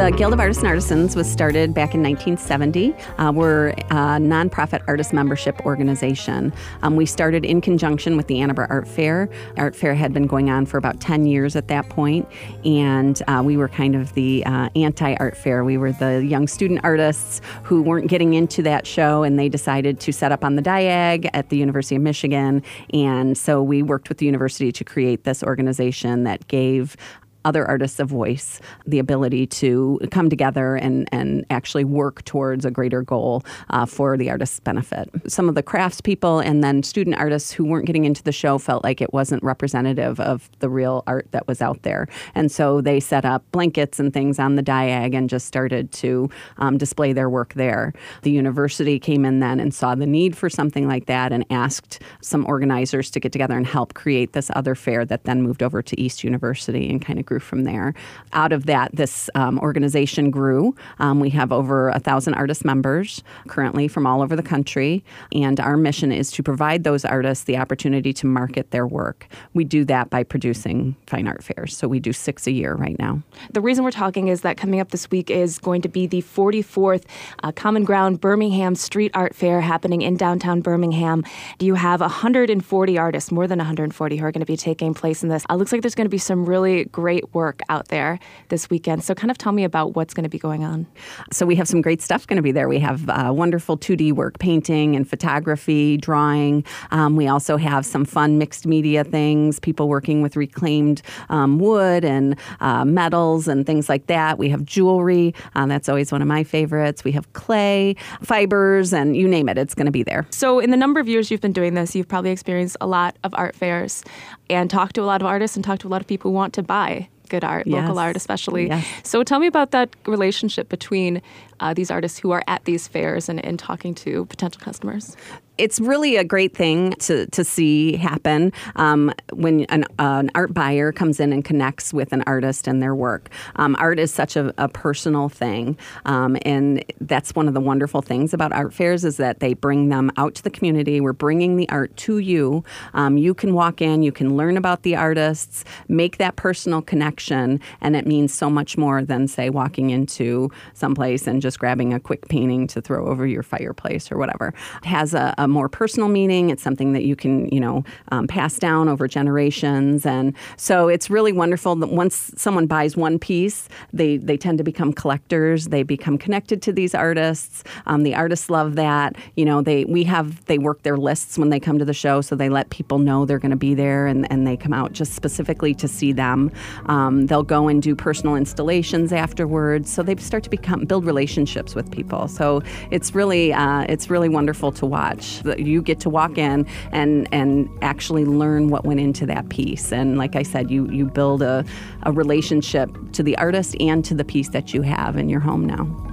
The Guild of Artists and Artisans was started back in 1970. Uh, we're a nonprofit artist membership organization. Um, we started in conjunction with the Ann Arbor Art Fair. Art Fair had been going on for about 10 years at that point, and uh, we were kind of the uh, anti art fair. We were the young student artists who weren't getting into that show, and they decided to set up on the Diag at the University of Michigan. And so we worked with the university to create this organization that gave other artists a voice, the ability to come together and, and actually work towards a greater goal uh, for the artist's benefit. Some of the craftspeople and then student artists who weren't getting into the show felt like it wasn't representative of the real art that was out there. And so they set up blankets and things on the diag and just started to um, display their work there. The university came in then and saw the need for something like that and asked some organizers to get together and help create this other fair that then moved over to East University and kind of grew from there. Out of that, this um, organization grew. Um, we have over a thousand artist members currently from all over the country, and our mission is to provide those artists the opportunity to market their work. We do that by producing fine art fairs. So we do six a year right now. The reason we're talking is that coming up this week is going to be the 44th uh, Common Ground Birmingham Street Art Fair happening in downtown Birmingham. Do you have 140 artists, more than 140, who are going to be taking place in this? It uh, looks like there's going to be some really great great work out there this weekend. So, kind of tell me about what's going to be going on. So, we have some great stuff going to be there. We have uh, wonderful 2D work, painting and photography, drawing. Um, we also have some fun mixed media things, people working with reclaimed um, wood and uh, metals and things like that. We have jewelry. Uh, that's always one of my favorites. We have clay, fibers, and you name it, it's going to be there. So, in the number of years you've been doing this, you've probably experienced a lot of art fairs and talked to a lot of artists and talked to a lot of people who want to buy good art, yes. local art especially. Yes. So tell me about that relationship between uh, these artists who are at these fairs and, and talking to potential customers it's really a great thing to, to see happen um, when an, uh, an, art buyer comes in and connects with an artist and their work. Um, art is such a, a personal thing, um, and that's one of the wonderful things about art fairs is that they bring them out to the community. We're bringing the art to you. Um, you can walk in, you can learn about the artists, make that personal connection, and it means so much more than say walking into someplace and just grabbing a quick painting to throw over your fireplace or whatever. It has a, a more personal meaning. It's something that you can, you know, um, pass down over generations. And so it's really wonderful that once someone buys one piece, they, they tend to become collectors. They become connected to these artists. Um, the artists love that. You know, they we have they work their lists when they come to the show, so they let people know they're going to be there, and, and they come out just specifically to see them. Um, they'll go and do personal installations afterwards, so they start to become build relationships with people. So it's really uh, it's really wonderful to watch you get to walk in and and actually learn what went into that piece. And like I said, you you build a, a relationship to the artist and to the piece that you have in your home now.